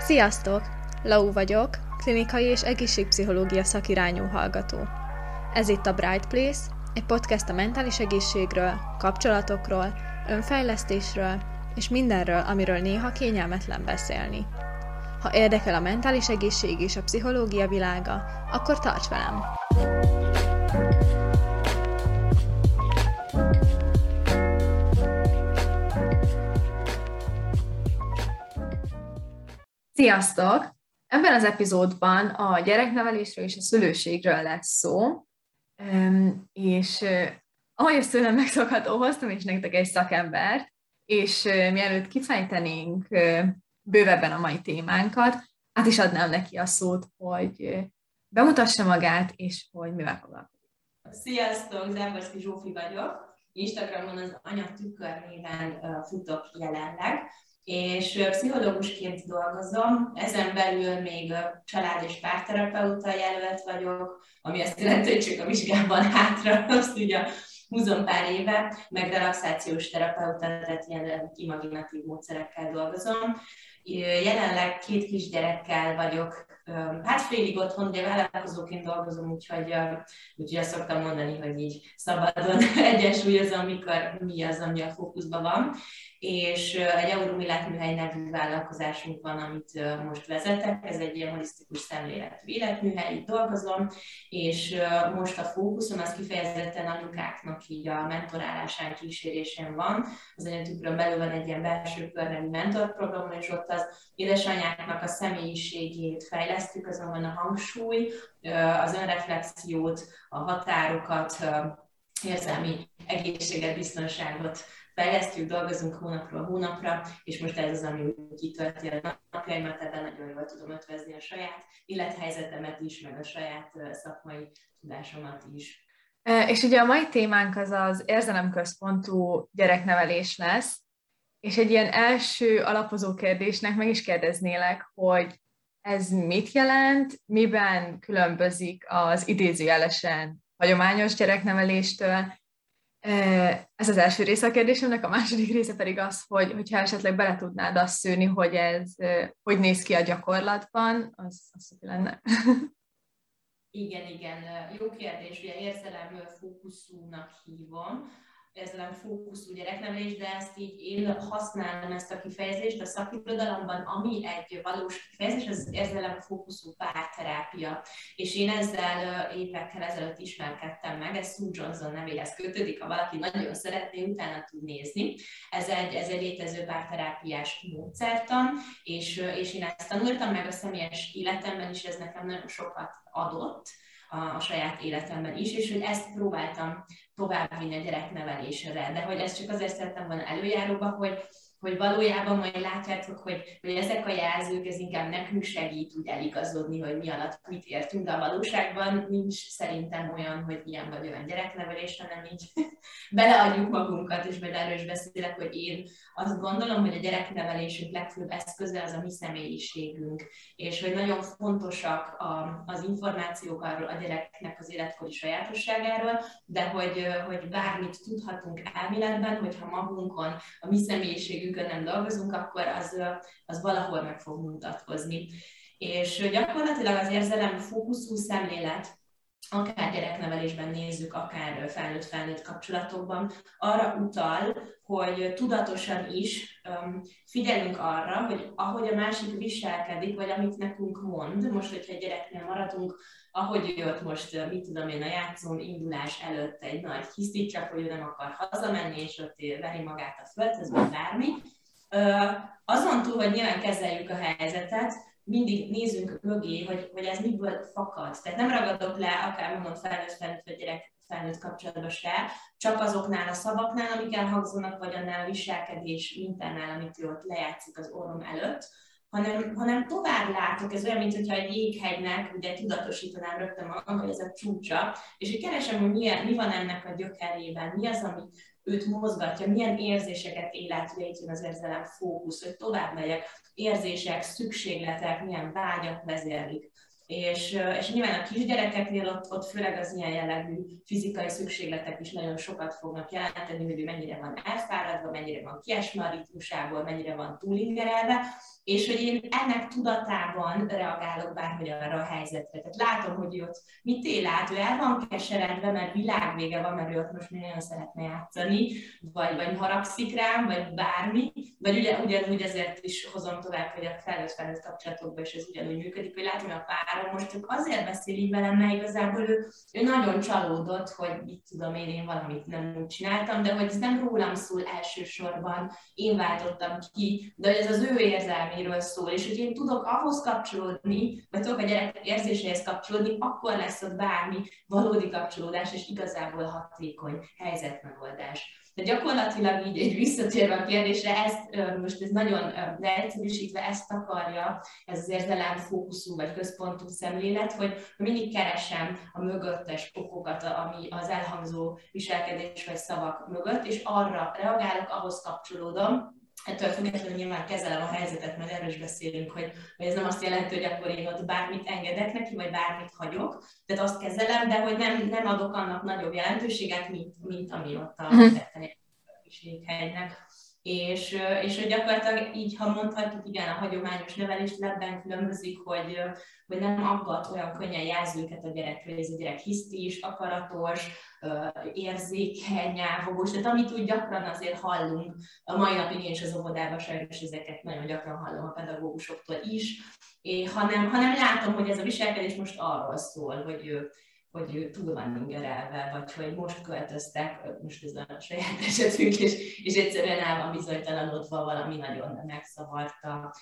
Sziasztok! Lau vagyok, klinikai és egészségpszichológia szakirányú hallgató. Ez itt a Bright Place, egy podcast a mentális egészségről, kapcsolatokról, önfejlesztésről és mindenről, amiről néha kényelmetlen beszélni. Ha érdekel a mentális egészség és a pszichológia világa, akkor tarts velem! Sziasztok! Ebben az epizódban a gyereknevelésről és a szülőségről lesz szó, és ahogy ezt tőlem megszokható, hoztam is nektek egy szakembert, és mielőtt kifejtenénk bővebben a mai témánkat, át is adnám neki a szót, hogy bemutassa magát, és hogy mivel foglalkozik. Sziasztok, Záborszki Zsófi vagyok. Instagramon az Anya Tükör néven futok jelenleg és pszichológusként dolgozom, ezen belül még család- és párterapeuta jelölt vagyok, ami azt jelenti, hogy csak a vizsgában hátra, azt ugye húzom pár éve, meg relaxációs terapeuta, tehát ilyen imaginatív módszerekkel dolgozom. Jelenleg két kisgyerekkel vagyok, hát félig otthon, ugye vállalkozóként dolgozom, úgyhogy, úgyhogy azt szoktam mondani, hogy így szabadon egyensúlyozom, mikor mi az, ami a fókuszban van. És egy Euromilát nevű vállalkozásunk van, amit most vezetek, ez egy ilyen holisztikus szemléletű életműhely, itt dolgozom, és most a fókuszom az kifejezetten anyukáknak így a mentorálásán kísérésén van. Az anyatükről belül van egy ilyen belső körnevű mentorprogram, és ott az édesanyáknak a személyiségét fejlesztjük, azonban a hangsúly, az önreflexiót, a határokat, érzelmi egészséget, biztonságot fejlesztjük, dolgozunk hónapról hónapra, és most ez az, ami úgy kitölti a napjaimat, ebben nagyon jól tudom ötvezni a saját élethelyzetemet is, meg a saját szakmai tudásomat is. És ugye a mai témánk az az érzelemközpontú gyereknevelés lesz, és egy ilyen első alapozó kérdésnek meg is kérdeznélek, hogy ez mit jelent, miben különbözik az idézőjelesen hagyományos gyerekneveléstől, ez az első része a kérdésemnek, a második része pedig az, hogy hogyha esetleg bele tudnád azt szűni, hogy ez hogy néz ki a gyakorlatban, az, az lenne. Igen, igen, jó kérdés, ugye érzelem fókuszúnak hívom érzelem fókuszú gyereknevelés, de ezt így én használom ezt a kifejezést a szakirodalomban, ami egy valós kifejezés, az érzelem fókuszú párterápia. És én ezzel évekkel ezelőtt ismerkedtem meg, ez Sue Johnson nevéhez kötődik, ha valaki nagyon szeretné, utána tud nézni. Ez egy, ez egy létező párterápiás módszertan, és, és én ezt tanultam meg a személyes életemben is, ez nekem nagyon sokat adott a, a saját életemben is, és hogy ezt próbáltam továbbvinni a gyereknevelésre. De hogy ezt csak azért szerettem volna előjáróba, hogy hogy valójában majd látjátok, hogy, hogy ezek a jelzők, ez inkább nekünk segít úgy eligazodni, hogy mi alatt mit értünk, de a valóságban nincs szerintem olyan, hogy ilyen vagy olyan gyereknevelés, hanem így beleadjuk magunkat, és majd erről is beszélek, hogy én azt gondolom, hogy a gyereknevelésünk legfőbb eszköze az a mi személyiségünk, és hogy nagyon fontosak a, az információk arról a gyereknek az életkori sajátosságáról, de hogy, hogy bármit tudhatunk elméletben, hogyha magunkon a mi személyiségünk nem dolgozunk, akkor az, az valahol meg fog mutatkozni. És gyakorlatilag az érzelem fókuszú szemlélet, akár gyereknevelésben nézzük, akár felnőtt-felnőtt kapcsolatokban, arra utal, hogy tudatosan is um, figyelünk arra, hogy ahogy a másik viselkedik, vagy amit nekünk mond, most, hogyha egy gyereknél maradunk, ahogy ő ott most, mit tudom én, a játszón indulás előtt egy nagy hisztit csak, hogy ő nem akar hazamenni, és ott veri magát a földhez, vagy bármi. Azon túl, hogy nyilván kezeljük a helyzetet, mindig nézzünk mögé, hogy, hogy ez miből fakad. Tehát nem ragadok le, akár mondom felnőtt, felnőtt vagy gyerek felnőtt kapcsolatban se, csak azoknál a szavaknál, amik elhangzanak, vagy annál a viselkedés mintánál, amit ő ott lejátszik az orrom előtt, hanem, hanem tovább látok, ez olyan, mint hogyha egy jéghegynek ugye tudatosítanám rögtön magam, hogy ez a csúcsa, és hogy keresem, hogy milyen, mi van ennek a gyökerében, mi az, ami őt mozgatja, milyen érzéseket élet létjön az érzelem fókusz, hogy tovább megyek, érzések, szükségletek, milyen vágyak vezérlik. És, és nyilván a kisgyerekeknél ott, ott főleg az ilyen jellegű fizikai szükségletek is nagyon sokat fognak jelenteni, hogy mennyire van elfáradva, mennyire van kiesve a ritmusából, mennyire van túlingerelve, és hogy én ennek tudatában reagálok bárhogy arra a helyzetre. Tehát látom, hogy ott mit él át, ő el van keseredve, mert világvége van, mert ő ott most még nagyon szeretne játszani, vagy, vagy haragszik rám, vagy bármi, vagy ugye, ugyanúgy ezért is hozom tovább, hogy a felnőtt-felnőtt kapcsolatokban is ez ugyanúgy működik, hogy látom, hogy a párom most csak azért beszél így velem, mert igazából ő, ő nagyon csalódott, hogy mit tudom én, én valamit nem úgy csináltam, de hogy ez nem rólam szól elsősorban, én váltottam ki, de hogy ez az ő érzelmi valamiről szól, és hogy én tudok ahhoz kapcsolódni, vagy tudok a gyerek érzéséhez kapcsolódni, akkor lesz ott bármi valódi kapcsolódás, és igazából hatékony helyzetmegoldás. De gyakorlatilag így egy visszatérve a kérdésre, ezt most ez nagyon leegyszerűsítve ezt akarja, ez az érzelem fókuszú vagy központú szemlélet, hogy mindig keresem a mögöttes okokat, ami az elhangzó viselkedés vagy szavak mögött, és arra reagálok, ahhoz kapcsolódom, ettől függetlenül nyilván kezelem a helyzetet, mert erről is beszélünk, hogy, hogy ez nem azt jelenti, hogy akkor én ott bármit engedek neki, vagy bármit hagyok, tehát azt kezelem, de hogy nem, nem adok annak nagyobb jelentőséget, mint, mint ami ott a mhm. tetteni hegynek. És, és hogy gyakorlatilag így, ha mondhatjuk, igen, a hagyományos nevelés lebben különbözik, hogy, hogy nem aggat olyan könnyen jelzőket a gyerekről, ez a gyerek hisztis, akaratos, érzékeny, nyávogós, tehát amit úgy gyakran azért hallunk, a mai napig én is az óvodában sajnos ezeket nagyon gyakran hallom a pedagógusoktól is, hanem, hanem látom, hogy ez a viselkedés most arról szól, hogy hogy ő túl van ingerelve, vagy hogy most költöztek, most ez a saját esetünk, és, és egyszerűen el van bizonytalanodva, valami nagyon megszavarta,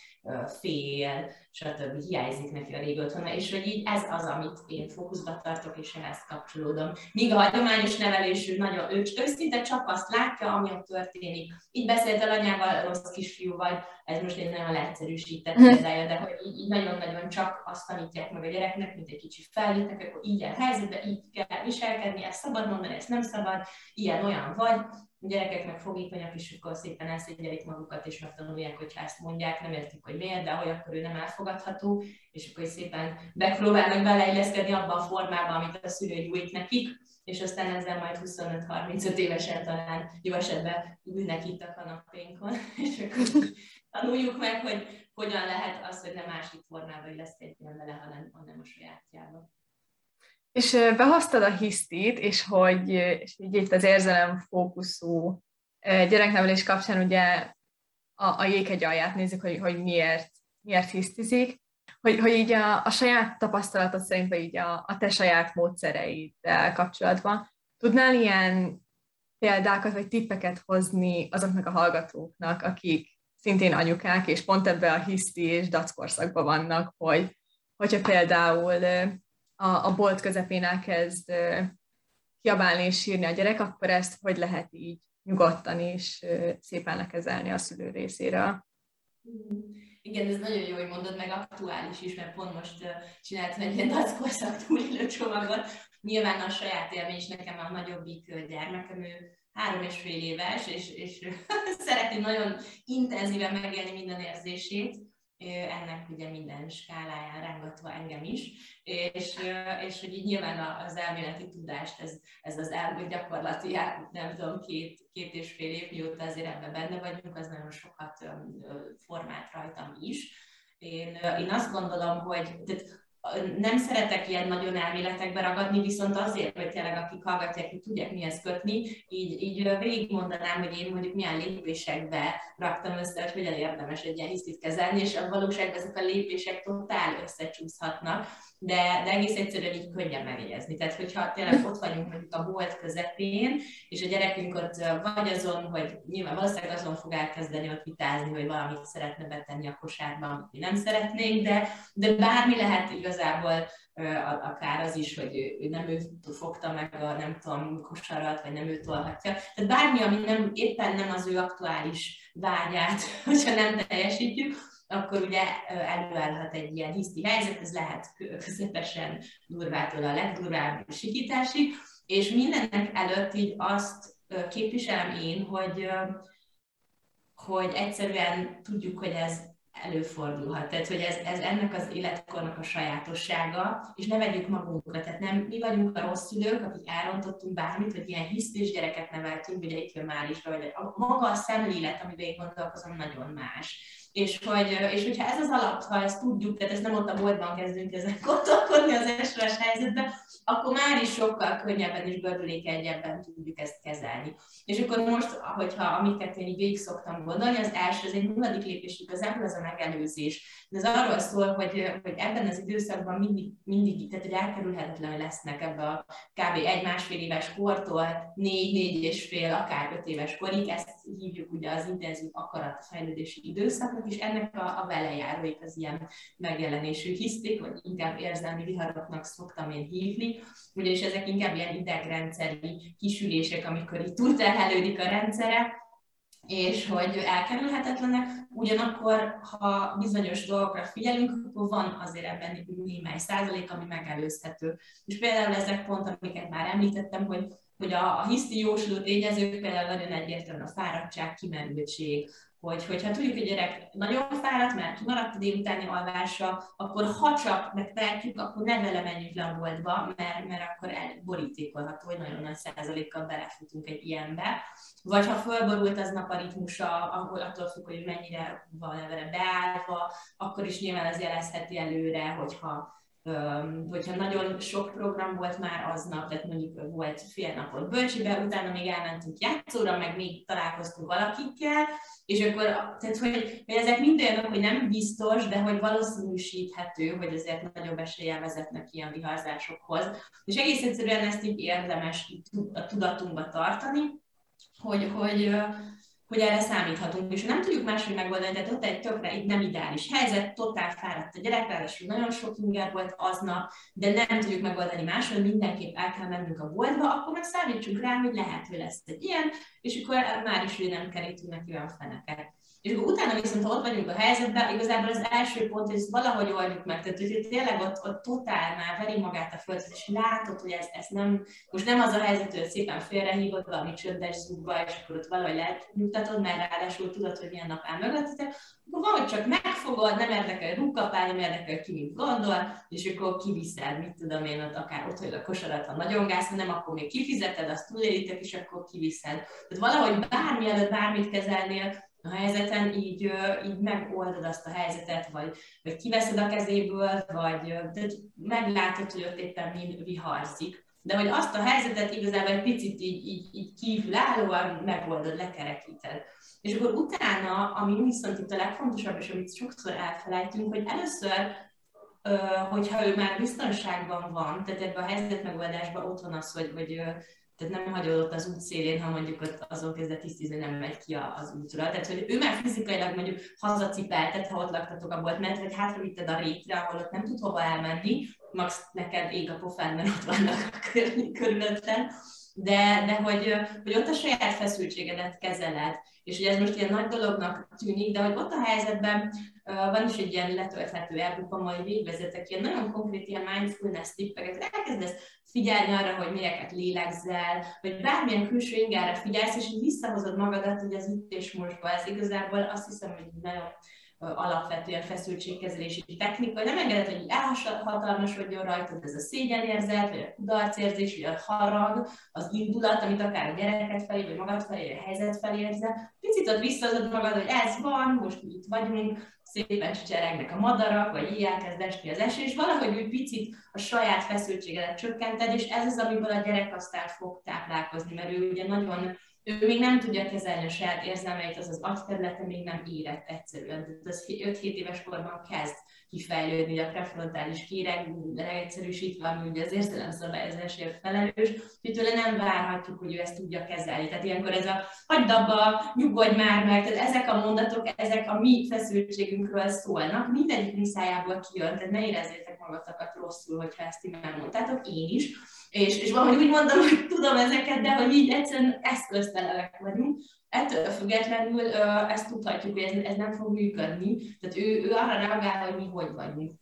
fél, stb. hiányzik neki a régi otthona, és hogy így ez az, amit én fókuszba tartok, és ehhez kapcsolódom. Míg a hagyományos nevelésű nagyon ő, szinte csak azt látja, ami ott történik. Így beszélt el anyával, rossz kisfiú vagy, ez most egy nagyon leegyszerűsített példája, de hogy így, nagyon-nagyon csak azt tanítják meg a gyereknek, mint egy kicsit felnőttek, akkor így helyzetben, így kell viselkedni, ezt szabad mondani, ezt nem szabad, ilyen olyan vagy, a gyerekeknek fogékonyak, és akkor szépen elszégyelik magukat, és megtanulják, hogy ha ezt mondják, nem értik, hogy miért, de hogy akkor ő nem elfogadható, és akkor szépen megpróbálnak beleilleszkedni abba a formába, amit a szülő nyújt nekik, és aztán ezzel majd 25-35 évesen talán jó esetben ülnek itt a kanapénkon, és akkor tanuljuk meg, hogy hogyan lehet az, hogy nem másik formában illeszkedjen vele, hanem, hanem a sajátjába. És behoztad a hisztit, és hogy és így itt az érzelem fókuszú gyereknevelés kapcsán ugye a, a jéghegy alját nézzük, hogy, hogy miért, miért hisztizik, hogy, hogy így a, a saját tapasztalatod szerint, vagy így a, a te saját módszereiddel kapcsolatban tudnál ilyen példákat, vagy tippeket hozni azoknak a hallgatóknak, akik szintén anyukák, és pont ebbe a hiszti és dackorszakban vannak, hogy hogyha például a, a bolt közepén elkezd kiabálni és sírni a gyerek, akkor ezt hogy lehet így nyugodtan és szépen lekezelni a szülő részéről. Igen, ez nagyon jó, hogy mondod, meg aktuális is, mert pont most csináltam egy ilyen dackorszak túlélő csomagot. Nyilván a saját élmény is nekem a nagyobbik gyermekem, ő három és fél éves, és, és szeretném nagyon intenzíven megélni minden érzését, ennek ugye minden skáláján rángatva engem is, és, és hogy így nyilván az elméleti tudást, ez, ez az elmúlt gyakorlati, nem tudom, két, két és fél év, mióta azért ebben benne vagyunk, az nagyon sokat formált rajtam is. Én, én azt gondolom, hogy tehát nem szeretek ilyen nagyon elméletekbe ragadni, viszont azért, hogy tényleg akik hallgatják, hogy tudják mihez kötni, így, így végigmondanám, hogy én mondjuk milyen lépésekbe raktam össze, hogy hogyan érdemes egy ilyen hisztit kezelni, és a valóságban ezek a lépések totál összecsúszhatnak de, de egész egyszerűen így könnyen megjegyezni. Tehát, hogyha tényleg ott vagyunk mondjuk a bolt közepén, és a gyerekünk ott vagy azon, hogy nyilván valószínűleg azon fog elkezdeni ott vitázni, hogy valamit szeretne betenni a kosárba, amit mi nem szeretnénk, de, de bármi lehet igazából akár az is, hogy ő, nem ő fogta meg a nem tudom kosarat, vagy nem ő tolhatja. Tehát bármi, ami nem, éppen nem az ő aktuális vágyát, hogyha nem teljesítjük, akkor ugye előállhat egy ilyen hiszti helyzet, ez lehet közepesen durvától a legdurvább sikításig, és mindennek előtt így azt képviselem én, hogy, hogy egyszerűen tudjuk, hogy ez előfordulhat. Tehát, hogy ez, ez ennek az életkornak a sajátossága, és ne vegyük magunkra. Tehát nem mi vagyunk a rossz szülők, akik elrontottunk bármit, hogy ilyen hisztés gyereket neveltünk, ugye itt jön már is, vagy maga a szemlélet, amiben én gondolkozom, nagyon más. És, hogy, és hogyha ez az alap, ha ezt tudjuk, tehát ezt nem ott a boltban kezdünk ezen gondolkodni az elsős helyzetben, akkor már is sokkal könnyebben és gördülékenyebben tudjuk ezt kezelni. És akkor most, hogyha amiket én így végig szoktam gondolni, az első, az egy nulladik lépés igazából az a megelőzés. De ez arról szól, hogy, hogy ebben az időszakban mindig, mindig tehát hogy elkerülhetetlen lesznek ebbe a kb. egy-másfél éves kortól négy-négy és fél, akár öt éves korig, ezt hívjuk ugye az intenzív akaratfejlődési időszaknak, és ennek a, a velejáróit az ilyen megjelenésű hisztik, vagy inkább érzelmi viharoknak szoktam én hívni, ugyanis ezek inkább ilyen idegrendszeri kisülések, amikor így túlterhelődik a rendszere, és hogy elkerülhetetlenek, ugyanakkor, ha bizonyos dolgokra figyelünk, akkor van azért ebben némely százalék, ami megelőzhető. És például ezek pont, amiket már említettem, hogy hogy a, a hiszti jósló tényezők például nagyon egyértelműen a fáradtság, kimerültség, hogy, hogyha tudjuk, hogy gyerek nagyon fáradt, mert maradt a délutáni alvása, akkor ha csak megtehetjük, akkor ne vele menjünk le a boltba, mert, mert akkor elborítékolható, hogy nagyon nagy százalékkal belefutunk egy ilyenbe. Vagy ha fölborult az nap a ritmusa, ahol attól függ, hogy mennyire van vele beállva, akkor is nyilván az jelezheti előre, hogyha hogyha nagyon sok program volt már aznap, tehát mondjuk volt fél napot bölcsibe, utána még elmentünk játszóra, meg még találkoztunk valakikkel, és akkor, tehát hogy, hogy ezek mind olyanok, hogy nem biztos, de hogy valószínűsíthető, hogy azért nagyobb eséllyel vezetnek ilyen viharzásokhoz. És egész egyszerűen ezt így érdemes a tudatunkba tartani, hogy, hogy, hogy erre számíthatunk, és nem tudjuk máshogy megoldani, tehát ott egy tökre egy nem ideális helyzet, totál fáradt a gyerek, ráadásul nagyon sok inger volt aznap, de nem tudjuk megoldani máshogy, mindenképp el kell mennünk a boltba, akkor meg számítsunk rá, hogy lehet, hogy lesz egy ilyen, és akkor már is ő nem kerítünk neki olyan feneket. És akkor utána viszont, ha ott vagyunk a helyzetben, igazából az első pont, hogy ezt valahogy oldjuk meg. Tehát, hogy tényleg ott, ott totál már veri magát a föld, és látod, hogy ez, ez nem, most nem az a helyzet, hogy szépen félrehívod valami csöndes zugba, és akkor ott valahogy lehet nyugtatod, mert ráadásul tudod, hogy milyen nap áll mögött, akkor valahogy csak megfogod, nem érdekel rúgkapálni, nem érdekel ki, mit gondol, és akkor kiviszed, mit tudom én, ott akár ott, hogy a kosarat, ha nagyon gáz, nem, akkor még kifizeted, azt túlélítek, és akkor kiviszed. Tehát valahogy bármi előtt bármit kezelnél, a helyzeten, így, így megoldod azt a helyzetet, vagy, vagy kiveszed a kezéből, vagy meglátod, hogy ott éppen mi viharzik. De hogy azt a helyzetet igazából egy picit így, így, így kívülállóan megoldod, lekerekíted. És akkor utána, ami viszont itt a legfontosabb, és amit sokszor elfelejtünk, hogy először hogyha ő már biztonságban van, tehát ebben a helyzet megoldásban ott van az, hogy, hogy tehát nem hagyod ott az út szélén, ha mondjuk ott azon kezdett tisztízni, nem megy ki az útra. Tehát, hogy ő már fizikailag mondjuk hazacipeltet, ha ott laktatok a bolt mert vagy vitted a rétre, ahol ott nem tud hova elmenni, max neked ég a pofán, mert ott vannak körülötted, de, de hogy, hogy ott a saját feszültségedet kezeled, és hogy ez most ilyen nagy dolognak tűnik, de hogy ott a helyzetben van is egy ilyen letölthető e majd végvezetek, ilyen nagyon konkrét ilyen mindfulness tippeket, elkezdesz figyelni arra, hogy melyeket lélegzel, vagy bármilyen külső ingára figyelsz, és így visszahozod magadat hogy az itt és mostba. Ez igazából azt hiszem, hogy nagyon alapvetően feszültségkezelési technika, nem engedett, hogy elhatalmasodjon rajtad ez a szégyenérzet, vagy a kudarcérzés, vagy a harag, az indulat, amit akár a gyereket felé, vagy magad felé, vagy a helyzet felé érzel. Picit ott visszahozod magad, hogy ez van, most itt vagyunk, szépen cseregnek a madarak, vagy így elkezd esni az eső, és valahogy úgy picit a saját feszültségedet csökkented, és ez az, amiből a gyerek aztán fog táplálkozni, mert ő ugye nagyon ő még nem tudja kezelni a saját érzelmeit, az az agyterülete még nem érett egyszerűen. Tehát az 5-7 éves korban kezd kifejlődni a prefrontális kéreg, leegyszerűsítve, ami ugye az érzelemszabályozásért felelős, hogy tőle nem várhatjuk, hogy ő ezt tudja kezelni. Tehát ilyenkor ez a hagyd abba, nyugodj már meg, tehát ezek a mondatok, ezek a mi feszültségünkről szólnak, mindegyik viszájából kijön, tehát ne érezzétek magatokat rosszul, hogyha ezt ti mondtátok, én is és, és valahogy úgy mondom, hogy tudom ezeket, de hogy így egyszerűen eszköztelelek vagyunk. Ettől függetlenül ezt tudhatjuk, hogy ez, ez nem fog működni. Tehát ő, ő arra reagál, hogy mi hogy vagyunk.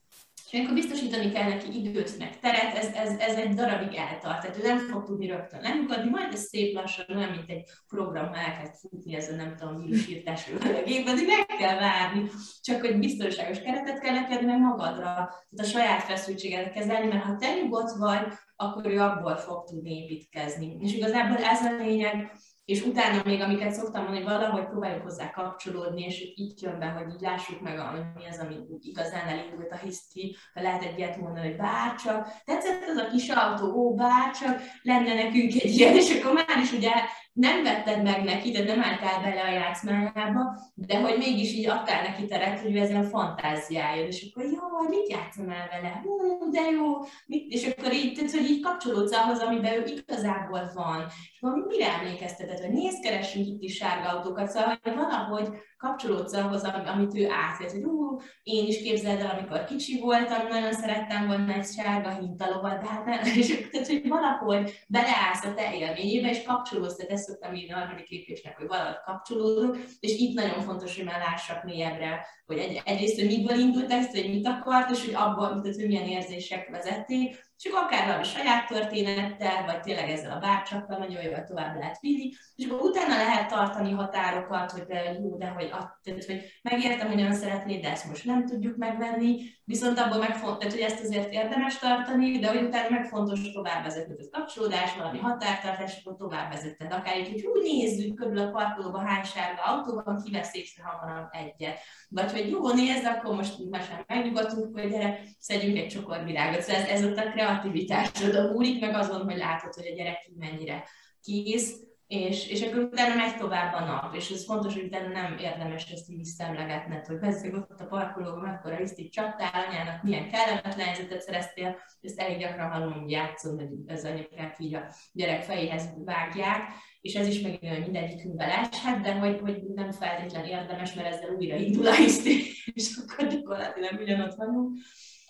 És amikor biztosítani kell neki időt, meg teret, ez, ez, ez egy darabig eltart, tehát ő nem fog tudni rögtön lenyugodni, majd ez szép lassan, olyan, mint egy program, ha elkezd futni ez a nem tudom, vírusírtás a gépben, meg kell várni, csak hogy biztonságos keretet kell neked meg magadra, tehát a saját feszültséget kezelni, mert ha te nyugodt vagy, akkor ő abból fog tudni építkezni. És igazából ez a lényeg, és utána még, amiket szoktam mondani, hogy valahogy próbáljuk hozzá kapcsolódni, és így jön be, hogy így lássuk meg, hogy mi az, ami igazán elindult a hiszti, ha lehet egy ilyet mondani, hogy bárcsak, tetszett az a kis autó, ó, bárcsak, lenne nekünk egy ilyen, és akkor már is ugye nem vetted meg neki, de nem álltál bele a játszmájába, de hogy mégis így adtál neki teret, hogy ezen fantáziáljon, és akkor jó, mit játszom el vele? Hú, de jó, mit? és akkor így, tehát, hogy így kapcsolódsz ahhoz, amiben ő igazából van. És akkor mire emlékeztetett, hogy nézd, keresünk itt is sárga autókat, szóval hogy valahogy kapcsolódsz ahhoz, amit ő átért, hogy ú, én is képzeld el, amikor kicsi voltam, nagyon szerettem volna egy sárga hintalovat, de hát nem, és tehát, hogy valahogy beleállsz a te élményébe, és kapcsolódsz, tehát ezt szoktam írni a harmadik lépésnek, hogy valahogy kapcsolódok, és itt nagyon fontos, hogy már lássak mélyebbre, hogy egy, egyrészt, hogy miből indult ezt, hogy mit akart, és hogy abból, tehát, hogy milyen érzések vezették, és akkor akár valami saját történettel, vagy tényleg ezzel a bárcsakkal nagyon jól tovább lehet vinni, és akkor utána lehet tartani határokat, hogy de jó, de hogy, tehát, hogy megértem, hogy nagyon szeretnéd, de ezt most nem tudjuk megvenni, viszont abból meg tehát, hogy ezt azért érdemes tartani, de hogy utána meg fontos tovább vezetni ez kapcsolódás, valami határtartás, akkor tovább vezetted. Akár így, hogy úgy nézzük körül a parkolóba hány sárga autó van, kivesz észre hamarabb egyet. Vagy hogy jó, nézd, akkor most már sem megnyugodtunk, hogy gyere, szedjünk egy csokor virágot. Szóval ez, ez ott a kreativitásodon múlik, meg azon, hogy látod, hogy a gyerek mennyire kész, és, és akkor utána megy tovább a nap, és ez fontos, hogy utána nem érdemes ezt így szemlegetned, hogy persze ott a parkolóban mekkora így csaptál anyának, milyen kellemetlen helyzetet szereztél, ezt elég gyakran hallom, játszom, hogy ez anyukák így a gyerek fejéhez vágják, és ez is meg mindegyikünkben eshet, de hogy, hogy nem feltétlen érdemes, mert ezzel újra indul a hiszti, és akkor gyakorlatilag ugyanott vagyunk.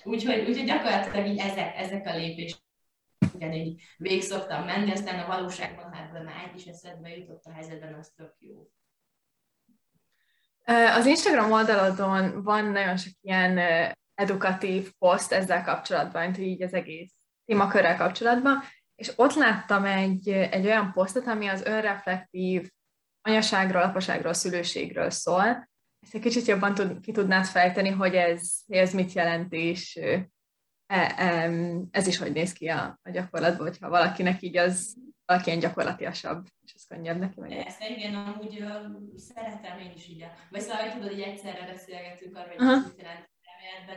Úgyhogy, úgyhogy gyakorlatilag így ezek, ezek a lépések így végig szoktam menni, aztán a valóságban hát már egy is eszedbe jutott a helyzetben, az tök jó. Az Instagram oldalodon van nagyon sok ilyen edukatív poszt ezzel kapcsolatban, hogy így az egész témakörrel kapcsolatban, és ott láttam egy, egy olyan posztot, ami az önreflektív anyaságról, apaságról, szülőségről szól. Ezt egy kicsit jobban tud, ki tudnád fejteni, hogy ez, ez mit jelent, és e, ez is hogy néz ki a, a gyakorlatban, hogyha valakinek így az valaki ilyen gyakorlatiasabb, és ez könnyebb neki meg. Ezt igen, amúgy uh, szeretem én is így. Vagy szóval, hogy tudod, hogy egyszerre beszélgetünk arról, hogy mit jelent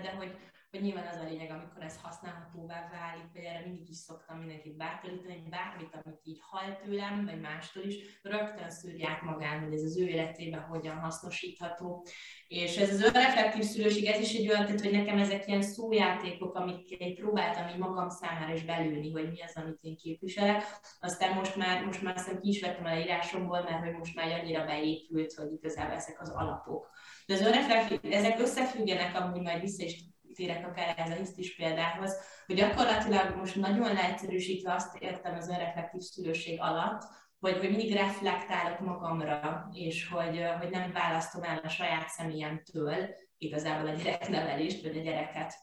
de hogy hogy nyilván az a lényeg, amikor ez használhatóvá válik, vagy erre mindig is szoktam mindenkit bátorítani, hogy bármit, amit így hall tőlem, vagy mástól is, rögtön szűrják magán, hogy ez az ő életében hogyan hasznosítható. És ez az önreflektív szülőség, ez is egy olyan, tehát, hogy nekem ezek ilyen szójátékok, amit én próbáltam így magam számára is belülni, hogy mi az, amit én képviselek. Aztán most már, most már azt ki is vettem a írásomból, mert hogy most már annyira beépült, hogy igazából ezek az alapok. De az önreflektív, ezek összefüggenek, amúgy majd vissza is térek akár ez a hisztis példához, hogy gyakorlatilag most nagyon leegyszerűsítve azt értem az önreflektív szülőség alatt, hogy, hogy mindig reflektálok magamra, és hogy, hogy nem választom el a saját személyemtől igazából a gyereknevelést, vagy a gyereket.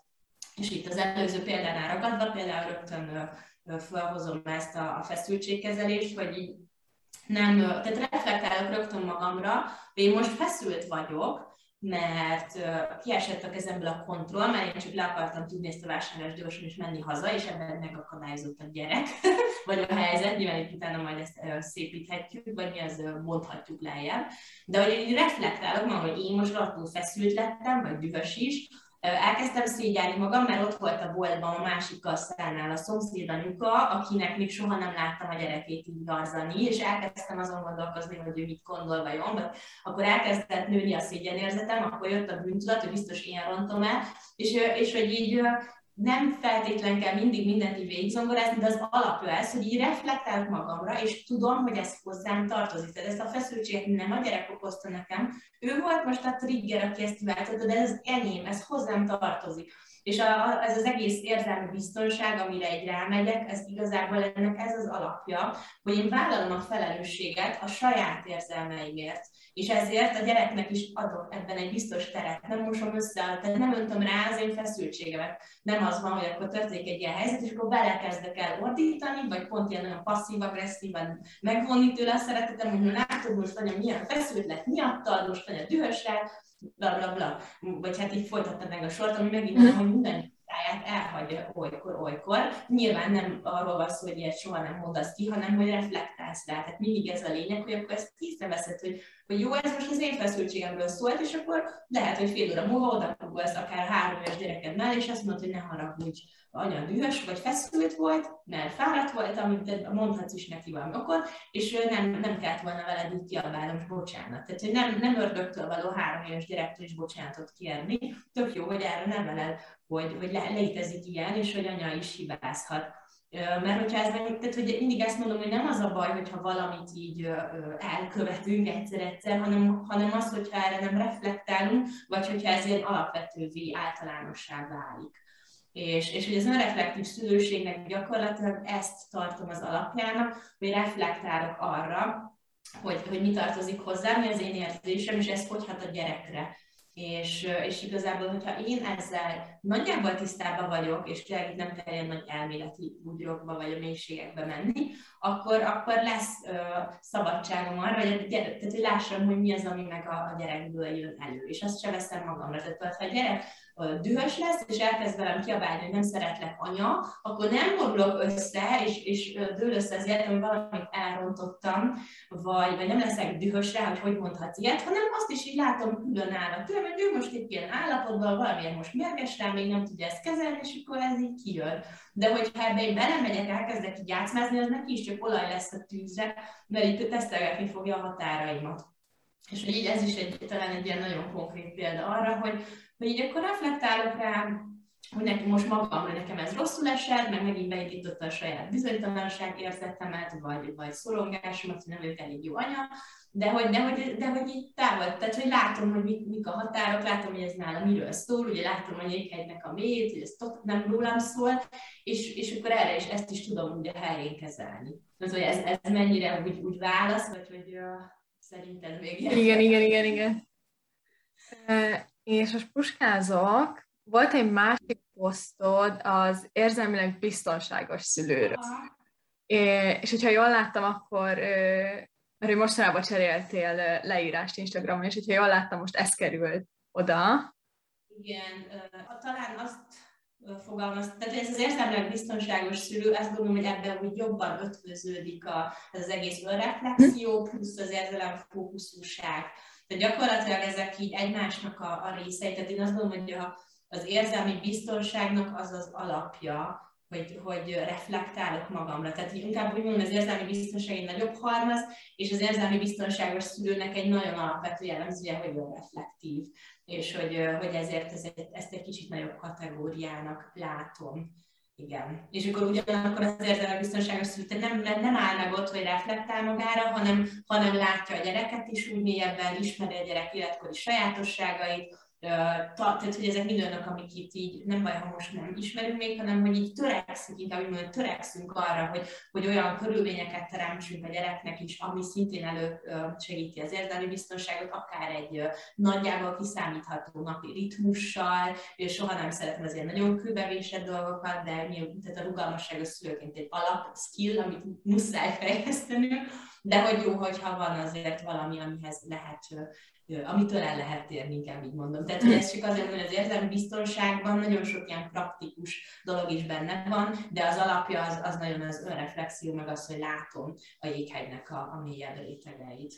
És itt az előző példánál ragadva, például rögtön felhozom ezt a, a feszültségkezelést, hogy így nem, tehát reflektálok rögtön magamra, hogy én most feszült vagyok, mert kiesett a kezemből a kontroll, mert én csak le akartam tudni ezt a vásárlást gyorsan és menni haza, és ebben megakadályozott a gyerek, vagy a helyzet, nyilván itt utána majd ezt szépíthetjük, vagy mi az mondhatjuk lejjebb. De hogy én reflektálok ma, hogy én most rohadtul feszült lettem, vagy dühös is, elkezdtem szégyelni magam, mert ott volt a boltban a másik kasszánál a szomszéd anyuka, akinek még soha nem láttam a gyerekét így garzani, és elkezdtem azon gondolkozni, hogy ő mit gondol vajon, vagy akkor elkezdett nőni a szégyenérzetem, akkor jött a bűntudat, hogy biztos én rontom el, és, és hogy így nem feltétlen kell mindig mindent így végigzongorázni, de az alapja ez, hogy így reflektálok magamra, és tudom, hogy ez hozzám tartozik. Tehát ezt a feszültséget nem a gyerek okozta nekem, ő volt most a trigger, aki ezt váltotta, de ez enyém, ez hozzám tartozik. És a, ez az egész érzelmi biztonság, amire egy rámegyek, ez igazából ennek ez az alapja, hogy én vállalom a felelősséget a saját érzelmeimért. És ezért a gyereknek is adok ebben egy biztos teret. Nem mosom össze, tehát nem öntöm rá az én feszültségemet. Nem az van, hogy akkor történik egy ilyen helyzet, és akkor belekezdek el ordítani, vagy pont ilyen nagyon passzív-agresszívan megvonni tőle a szeretetem, hogy látod most anya milyen feszült lett miattad, most anya dühös bla bla bla. Vagy hát így folytatta meg a sort, ami megint nem, hogy minden táját elhagyja olykor-olykor. Nyilván nem arról van szó, hogy ilyet soha nem mondasz ki, hanem hogy reflektálsz rá. Tehát mindig ez a lényeg, hogy akkor ezt észreveszed, hogy, hogy jó, ez most az én feszültségemből szólt, és akkor lehet, hogy fél óra múlva oda ez akár három éves gyereked mellé, és azt mondod, hogy ne haragudj, anya dühös vagy feszült volt, mert fáradt volt, amit mondhatsz is neki valamikor, és nem, nem kellett volna veled így kiabálnom, bocsánat. Tehát, hogy nem, nem ördögtől való három éves gyerektől is bocsánatot kérni. Tök jó, hogy erre nem veled, hogy, hogy le, létezik ilyen, és hogy anya is hibázhat. Mert hogyha ez meg, tehát hogy mindig ezt mondom, hogy nem az a baj, hogyha valamit így elkövetünk egyszer-egyszer, hanem, hanem az, hogyha erre nem reflektálunk, vagy hogyha ez ilyen alapvetővé általánossá válik. És, és hogy az önreflektív szülőségnek gyakorlatilag ezt tartom az alapjának, hogy reflektálok arra, hogy, hogy mi tartozik hozzá, mi az én érzésem, és ez hogy a gyerekre. És, és igazából, hogyha én ezzel nagyjából tisztában vagyok, és tényleg nem kell ilyen nagy elméleti bugyrokba vagy a mélységekbe menni, akkor, akkor lesz ö, szabadságom arra, hogy, a gyerek, tehát, hogy lássam, hogy mi az, ami meg a, a gyerekből jön elő. És azt se veszem magamra. Tehát ha a gyerek dühös lesz, és elkezd velem kiabálni, hogy nem szeretlek anya, akkor nem borulok össze, és, és dől össze az életem, valamit elrontottam, vagy, vagy nem leszek dühös rá, hogy hogy mondhatsz ilyet, hanem azt is így látom különállva tőlem, hogy ő most itt ilyen állapotban, valamilyen most mérges rá, még nem tudja ezt kezelni, és akkor ez így kijön. De hogyha ebbe én belemegyek, elkezdek így játszmázni, az neki is csak olaj lesz a tűzre, mert itt tesztelgetni fogja a határaimat. És hogy így ez is egy, talán egy ilyen nagyon konkrét példa arra, hogy, hogy így akkor reflektálok rá, hogy neki most magamra nekem ez rosszul esett, meg megint beindította a saját bizonytalanság érzetemet, vagy, vagy szorongásomat, hogy nem vagyok elég jó anya, de hogy, de, hogy, de hogy így távol, tehát hogy látom, hogy mik, mik a határok, látom, hogy ez nálam miről szól, ugye látom a jéghegynek a mélyét, hogy ez nem rólam szól, és, és akkor erre is ezt is tudom ugye helyén kezelni. Tehát, hogy ez, ez mennyire úgy, úgy válasz, vagy hogy szerinted még? Igen, igen, igen, igen. És most puskázok, volt egy másik posztod az érzelmileg biztonságos szülőről. És hogyha jól láttam, akkor mert hogy mostanában cseréltél leírást Instagramon, és hogyha jól láttam, most ez került oda. Igen, talán azt fogalmaz, tehát ez az érzelmileg biztonságos szülő, azt gondolom, hogy ebben úgy jobban ötvöződik a, ez az egész önreflexió, plusz az érzelem fókuszúság. Tehát gyakorlatilag ezek így egymásnak a, a részei. Tehát én azt gondolom, hogy a, az érzelmi biztonságnak az az alapja, hogy, hogy reflektálok magamra. Tehát inkább úgy mondom, az érzelmi biztonság egy nagyobb halmaz, és az érzelmi biztonságos szülőnek egy nagyon alapvető jellemzője, hogy ő reflektív, és hogy, hogy ezért ez egy, ezt egy kicsit nagyobb kategóriának látom. Igen. És akkor ugyanakkor az érzelmi biztonságos szülő nem, nem áll meg ott, hogy reflektál magára, hanem, hanem látja a gyereket is úgy mélyebben, ismeri a gyerek életkori sajátosságait, tehát, hogy ezek mind olyanok, amik itt így nem baj, ha most nem ismerünk még, hanem hogy így törekszünk, inkább úgy mondani, törekszünk arra, hogy, hogy olyan körülményeket teremtsünk a gyereknek is, ami szintén elő segíti az érzelmi biztonságot, akár egy nagyjából kiszámítható napi ritmussal, és soha nem szeretem az ilyen nagyon kőbevésett dolgokat, de tehát a rugalmasság a szülőként egy alap skill, amit muszáj fejlesztenünk, de hogy jó, hogyha van azért valami, amihez lehet amitől el lehet térni, inkább így mondom. Tehát, hogy ez csak azért, hogy az érzelmi biztonságban nagyon sok ilyen praktikus dolog is benne van, de az alapja az, az nagyon az önreflexió, meg az, hogy látom a jéghegynek a, a mélyebb rétegeit.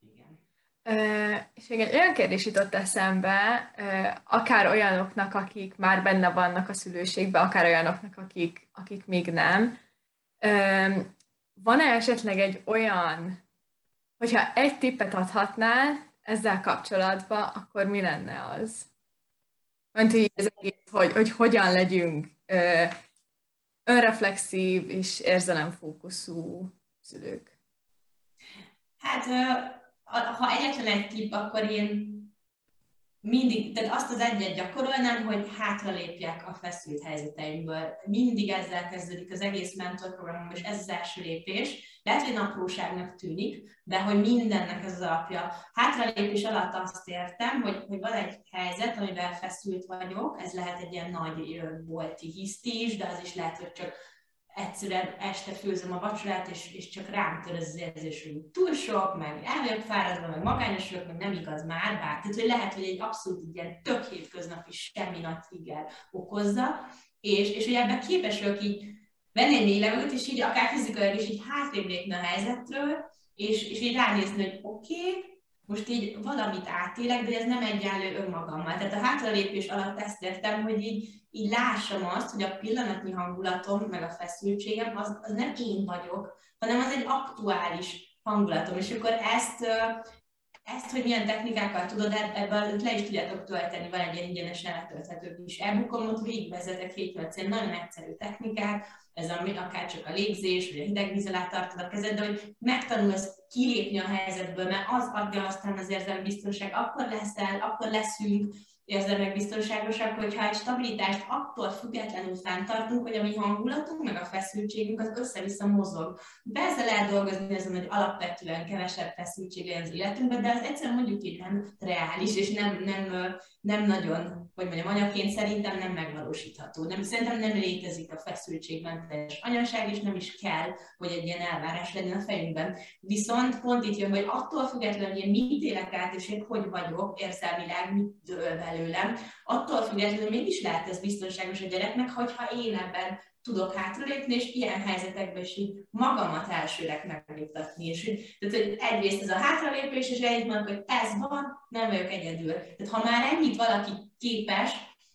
Igen. Uh, és egy olyan kérdés jutott eszembe, uh, akár olyanoknak, akik már benne vannak a szülőségben, akár olyanoknak, akik, akik még nem. Uh, van-e esetleg egy olyan Hogyha egy tippet adhatnál ezzel kapcsolatban, akkor mi lenne az? Mert hogy, ez egész, hogy, hogy hogyan legyünk ö, önreflexív és érzelemfókuszú szülők. Hát, ha egyetlen egy tipp, akkor én mindig, tehát azt az egyet gyakorolnám, hogy hátralépjek a feszült helyzeteimből. Mindig ezzel kezdődik az egész mentorprogramom, és ez az első lépés. Lehet, hogy apróságnak tűnik, de hogy mindennek ez az alapja. Hátralépés alatt azt értem, hogy, hogy van egy helyzet, amivel feszült vagyok, ez lehet egy ilyen nagy bolti hiszti is, de az is lehet, hogy csak egyszerűen este főzöm a vacsorát, és, és csak rám tör ez az érzés, hogy túl sok, meg el vagyok fáradva, meg magányos vagyok, meg nem igaz már, bár. Tehát, hogy lehet, hogy egy abszolút ilyen tök hétköznapi semmi nagy trigger okozza, és, és hogy ebben képes vagyok így venni egy levegőt, és így akár fizikailag is így hátrébb lépni a helyzetről, és, és így ránézni, hogy oké, okay, most így valamit átélek, de ez nem egyenlő önmagammal. Tehát a hátralépés alatt ezt értem, hogy így, így lássam azt, hogy a pillanatnyi hangulatom, meg a feszültségem, az, az nem én vagyok, hanem az egy aktuális hangulatom. És akkor ezt, ezt, hogy milyen technikákkal tudod, ebből le is tudjátok tölteni, van egy ilyen ingyenesen letölthető kis e-bookom, ott végigvezetek 7 nagyon egyszerű technikák, ez ami akár csak a légzés, vagy a hideg víz alá tartod a kezed, de hogy megtanulsz kilépni a helyzetből, mert az adja aztán az érzelmi biztonság, akkor leszel, akkor leszünk, érzelmek biztonságosak, hogyha egy stabilitást attól függetlenül fenntartunk, hogy a mi hangulatunk, meg a feszültségünk az össze-vissza mozog. Persze lehet dolgozni ezen, hogy alapvetően kevesebb feszültség legyen az életünkben, de az egyszerűen mondjuk így nem reális, és nem, nem, nem nagyon, hogy mondjam, anyaként szerintem nem megvalósítható. Nem, szerintem nem létezik a feszültségmentes anyaság, és nem is kell, hogy egy ilyen elvárás legyen a fejünkben. Viszont pont itt jön, hogy attól függetlenül, hogy én mit élek át, és én hogy vagyok érzelmileg, mit dől belőlem, attól függetlenül mégis lehet ez biztonságos a gyereknek, hogyha én ebben tudok hátralépni, és ilyen helyzetekben is így magamat elsőnek megléptetni. És hogy, tehát, hogy egyrészt ez a hátralépés, és egy mondok, hogy ez van, nem vagyok egyedül. Tehát ha már ennyit valaki képes,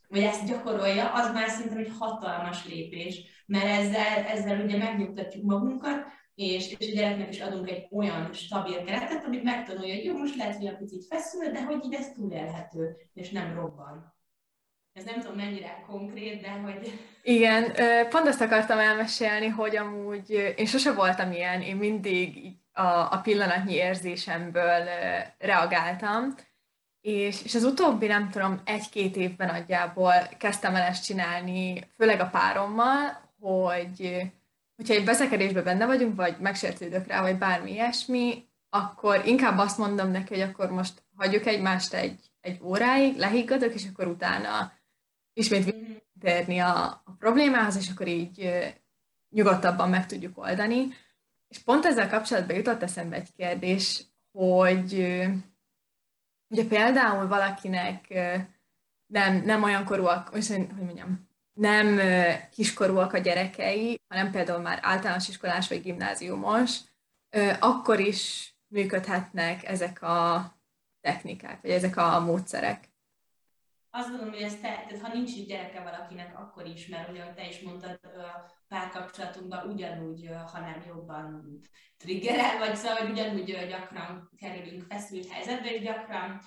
vagy ezt gyakorolja, az már szerintem egy hatalmas lépés, mert ezzel, ezzel ugye megnyugtatjuk magunkat, és, és a gyereknek is adunk egy olyan stabil keretet, amit megtanulja, hogy jó, most lehet, hogy egy picit feszül, de hogy így ez túlélhető, és nem robban. Ez nem tudom mennyire konkrét, de hogy... Igen, pont azt akartam elmesélni, hogy amúgy én sose voltam ilyen, én mindig a, a pillanatnyi érzésemből reagáltam, és, és az utóbbi, nem tudom, egy-két évben nagyjából kezdtem el ezt csinálni, főleg a párommal, hogy hogyha egy veszekedésben benne vagyunk, vagy megsértődök rá, vagy bármi ilyesmi, akkor inkább azt mondom neki, hogy akkor most hagyjuk egymást egy, egy óráig, lehiggadok, és akkor utána ismét térni a, a problémához, és akkor így nyugodtabban meg tudjuk oldani. És pont ezzel kapcsolatban jutott eszembe egy kérdés, hogy ugye például valakinek nem, nem olyan korúak, hogy mondjam, nem kiskorúak a gyerekei, hanem például már általános iskolás vagy gimnáziumos, akkor is működhetnek ezek a technikák, vagy ezek a módszerek azt gondolom, hogy ez te, tehát ha nincs itt gyereke valakinek, akkor is, mert ugye, te is mondtad, párkapcsolatunkban ugyanúgy, ha nem jobban triggerel, vagy szóval ugyanúgy gyakran kerülünk feszült helyzetbe, és gyakran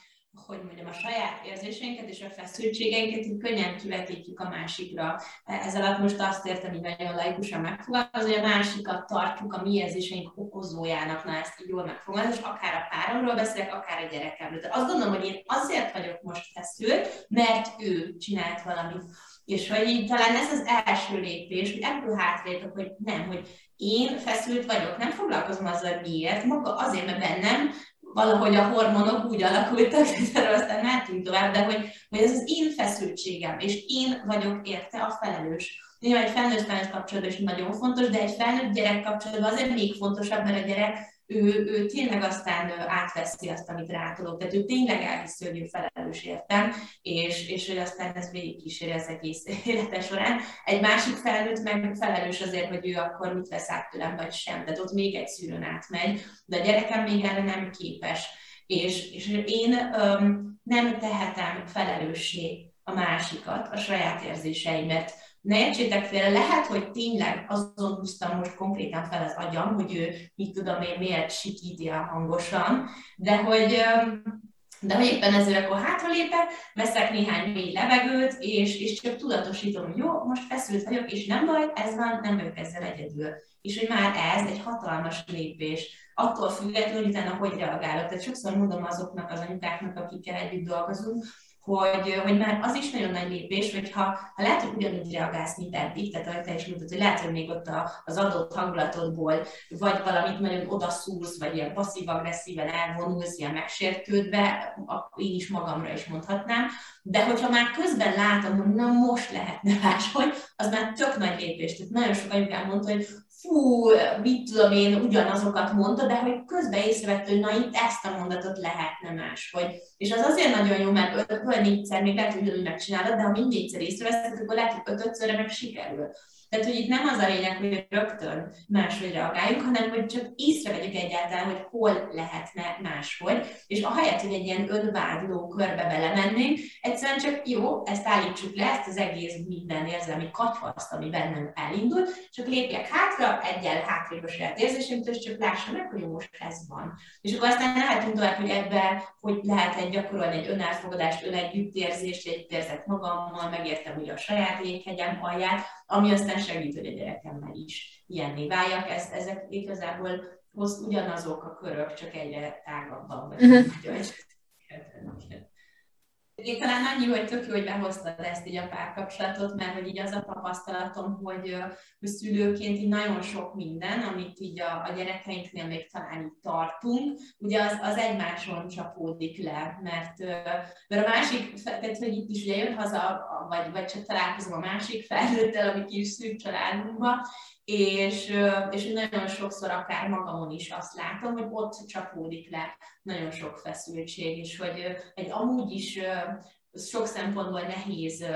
hogy mondjam, a saját érzéseinket és a feszültségeinket így könnyen kivetítjük a másikra. Ez alatt most azt értem, hogy nagyon laikusan megfogalmaz, hogy a másikat tartjuk a mi érzéseink okozójának, na ezt így jól megfogalmaz, és akár a páromról beszélek, akár a gyerekemről. Tehát azt gondolom, hogy én azért vagyok most feszült, mert ő csinált valamit. És hogy így talán ez az első lépés, hogy ebből hátráljuk, hogy nem, hogy én feszült vagyok, nem foglalkozom azzal, miért, maga azért, mert bennem valahogy a hormonok úgy alakultak, hogy aztán mehetünk tovább, de hogy, hogy ez az én feszültségem, és én vagyok érte a felelős. Nyilván egy felnőtt felnőtt kapcsolatban is nagyon fontos, de egy felnőtt gyerek kapcsolatban azért még fontosabb, mert a gyerek ő, ő tényleg aztán átveszi azt, amit rátolok. Tehát ő tényleg elhiszi, hogy ő felelős értem, és, és hogy aztán ez végigkíséri az egész élete során. Egy másik felnőtt meg felelős azért, hogy ő akkor mit vesz át tőlem, vagy sem. Tehát ott még egy szűrőn átmegy, de a gyerekem még erre nem képes. És, és én öm, nem tehetem felelőssé a másikat, a saját érzéseimet ne értsétek félre, lehet, hogy tényleg azon húztam most konkrétan fel az agyam, hogy ő, mit tudom én, miért sikíti a hangosan, de hogy de hogy éppen ezért akkor hátralépek, veszek néhány mély levegőt, és, és csak tudatosítom, hogy jó, most feszült vagyok, és nem baj, ez van, nem vagyok ezzel egyedül. És hogy már ez egy hatalmas lépés, attól függetlenül, hogy utána hogy reagálok. Tehát sokszor mondom azoknak az anyukáknak, akikkel együtt dolgozunk, hogy, hogy már az is nagyon nagy lépés, hogyha ha lehet, hogy ugyanúgy reagálsz, mint eddig, tehát ahogy te is mondtad, hogy lehet, hogy még ott a, az adott hangulatodból vagy valamit nagyon odaszúrsz, vagy ilyen passzív-agresszíven elvonulsz, ilyen megsértődve, én is magamra is mondhatnám, de hogyha már közben látom, hogy na most lehetne máshogy, az már tök nagy lépés. Tehát nagyon sok anyukám mondta, hogy fú, mit tudom én, ugyanazokat mondta, de hogy közben észrevett, hogy na itt ezt a mondatot lehetne máshogy. És az azért nagyon jó, mert öt, négyszer még lehet, hogy megcsinálod, de ha mindnégyszer észreveszed, akkor lehet, hogy ötötszörre meg sikerül. Tehát, hogy itt nem az a lényeg, hogy rögtön máshogy reagáljunk, hanem hogy csak észrevegyük egyáltalán, hogy hol lehetne máshogy, és ahelyett, hogy egy ilyen önvádló körbe belemennénk, egyszerűen csak jó, ezt állítsuk le, ezt az egész minden érzelmi katyvaszt, ami bennem elindul, csak lépjek hátra, egyel hátrébb a saját érzésemtől, és csak lássam meg, hogy most ez van. És akkor aztán lehetünk tovább, hogy ebben, hogy lehet egy gyakorolni egy önelfogadást, önegyüttérzést, egy érzet magammal, megértem ugye a saját léghegyem alját, ami aztán segít, hogy a gyerekemmel is ilyenné váljak. Ez, ezek igazából hoz ugyanazok a körök, csak egyre tágabban. Uh-huh. Én talán annyi, hogy tök jó, hogy behoztad ezt így a párkapcsolatot, mert hogy így az a tapasztalatom, hogy, hogy szülőként így nagyon sok minden, amit így a, a gyerekeinknél még talán így tartunk, ugye az, az egymáson csapódik le, mert, mert a másik, tehát hogy itt is ugye jön haza, vagy, vagy csak találkozom a másik felnőttel, ami kis szűk családunkba, és, és nagyon sokszor akár magamon is azt látom, hogy ott csapódik le nagyon sok feszültség, és hogy egy amúgy is sok szempontból nehéz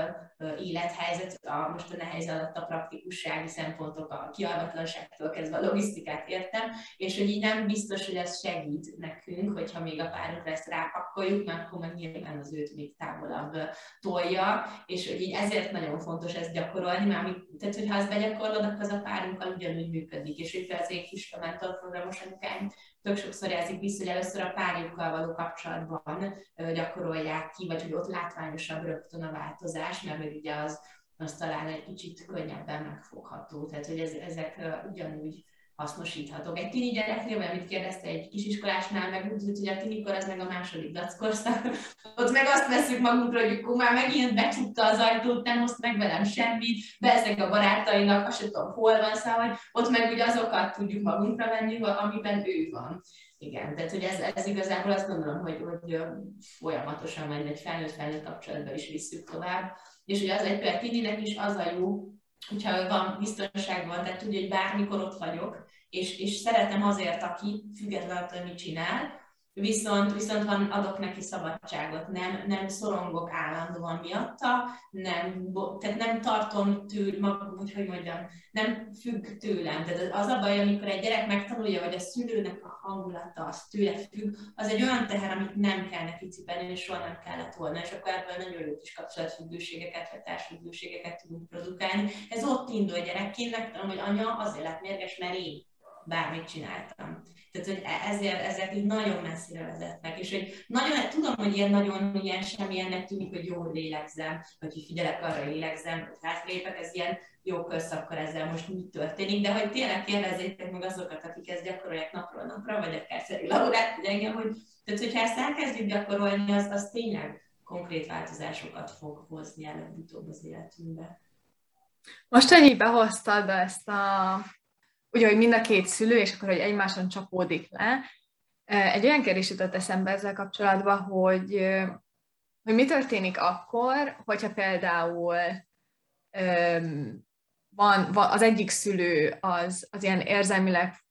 élethelyzet, a, most a nehéz alatt a praktikussági szempontok, a kialvatlanságtól kezdve a logisztikát értem, és hogy így nem biztos, hogy ez segít nekünk, hogyha még a párunkra ezt rápakoljuk, mert akkor meg nyilván az őt még távolabb tolja, és hogy így ezért nagyon fontos ezt gyakorolni, mert tehát hogyha ezt begyakorlod, akkor az a párunkkal ugyanúgy működik, és hogy az én kis mentorprogramos anyukáim tök sokszor jelzik vissza, hogy először a párjukkal való kapcsolatban gyakorolják ki, vagy hogy ott látványosabb rögtön a változás, mert hogy ugye az, az talán egy kicsit könnyebben megfogható. Tehát, hogy ez, ezek ugyanúgy hasznosíthatók. Egy tini gyereknél, vagy amit kérdezte egy kisiskolásnál, meg úgy, hogy a tinikor az meg a második dackorszak, ott meg azt veszük magunkra, hogy akkor már megint becsukta az ajtót, nem oszt meg velem semmit, beeszek a barátainak, azt sem tudom, hol van, szóval, ott meg ugye azokat tudjuk magunkra venni, amiben ő van. Igen, tehát hogy ez, ez igazából azt gondolom, hogy, hogy folyamatosan majd egy felnőtt-felnőtt kapcsolatban is visszük tovább. És ugye az egy például is az a jó, hogyha van biztonságban, tehát tudja, hogy bármikor ott vagyok, és, és szeretem azért, aki függetlenül, hogy mit csinál, viszont, viszont van, adok neki szabadságot, nem, nem szorongok állandóan miatta, nem, tehát nem tartom tőle, magam, úgy, hogy mondjam, nem függ tőlem. Tehát az a baj, amikor egy gyerek megtanulja, hogy a szülőnek a hangulata az tőle függ, az egy olyan teher, amit nem kell neki cipelni, és soha nem kellett volna, és akkor ebből nagyon jó kis kapcsolatfüggőségeket, vagy társfüggőségeket tudunk produkálni. Ez ott indul gyerekként, megtanulom, hogy anya azért lett mérges, mert én bármit csináltam. Tehát, hogy e- ezért, ezek így nagyon messzire vezetnek, és hogy nagyon, tudom, hogy ilyen nagyon ilyen semmilyennek tűnik, hogy jó, hogy lélegzem, vagy hogy figyelek arra, lélegzem, hogy hátlépek, ez ilyen jó köz, akkor ezzel most mi történik, de hogy tényleg kérdezzétek meg azokat, akik ezt gyakorolják napról napra, vagy akár Szeri Laurát, hogy engem, hogy tehát, hogyha ezt elkezdjük gyakorolni, az, az tényleg konkrét változásokat fog hozni előbb-utóbb az életünkbe. Most, hogy behoztad ezt a ugye, hogy mind a két szülő, és akkor, hogy egymáson csapódik le. Egy olyan kérdés jutott eszembe ezzel kapcsolatban, hogy, hogy mi történik akkor, hogyha például van, van az egyik szülő az, az ilyen érzelmileg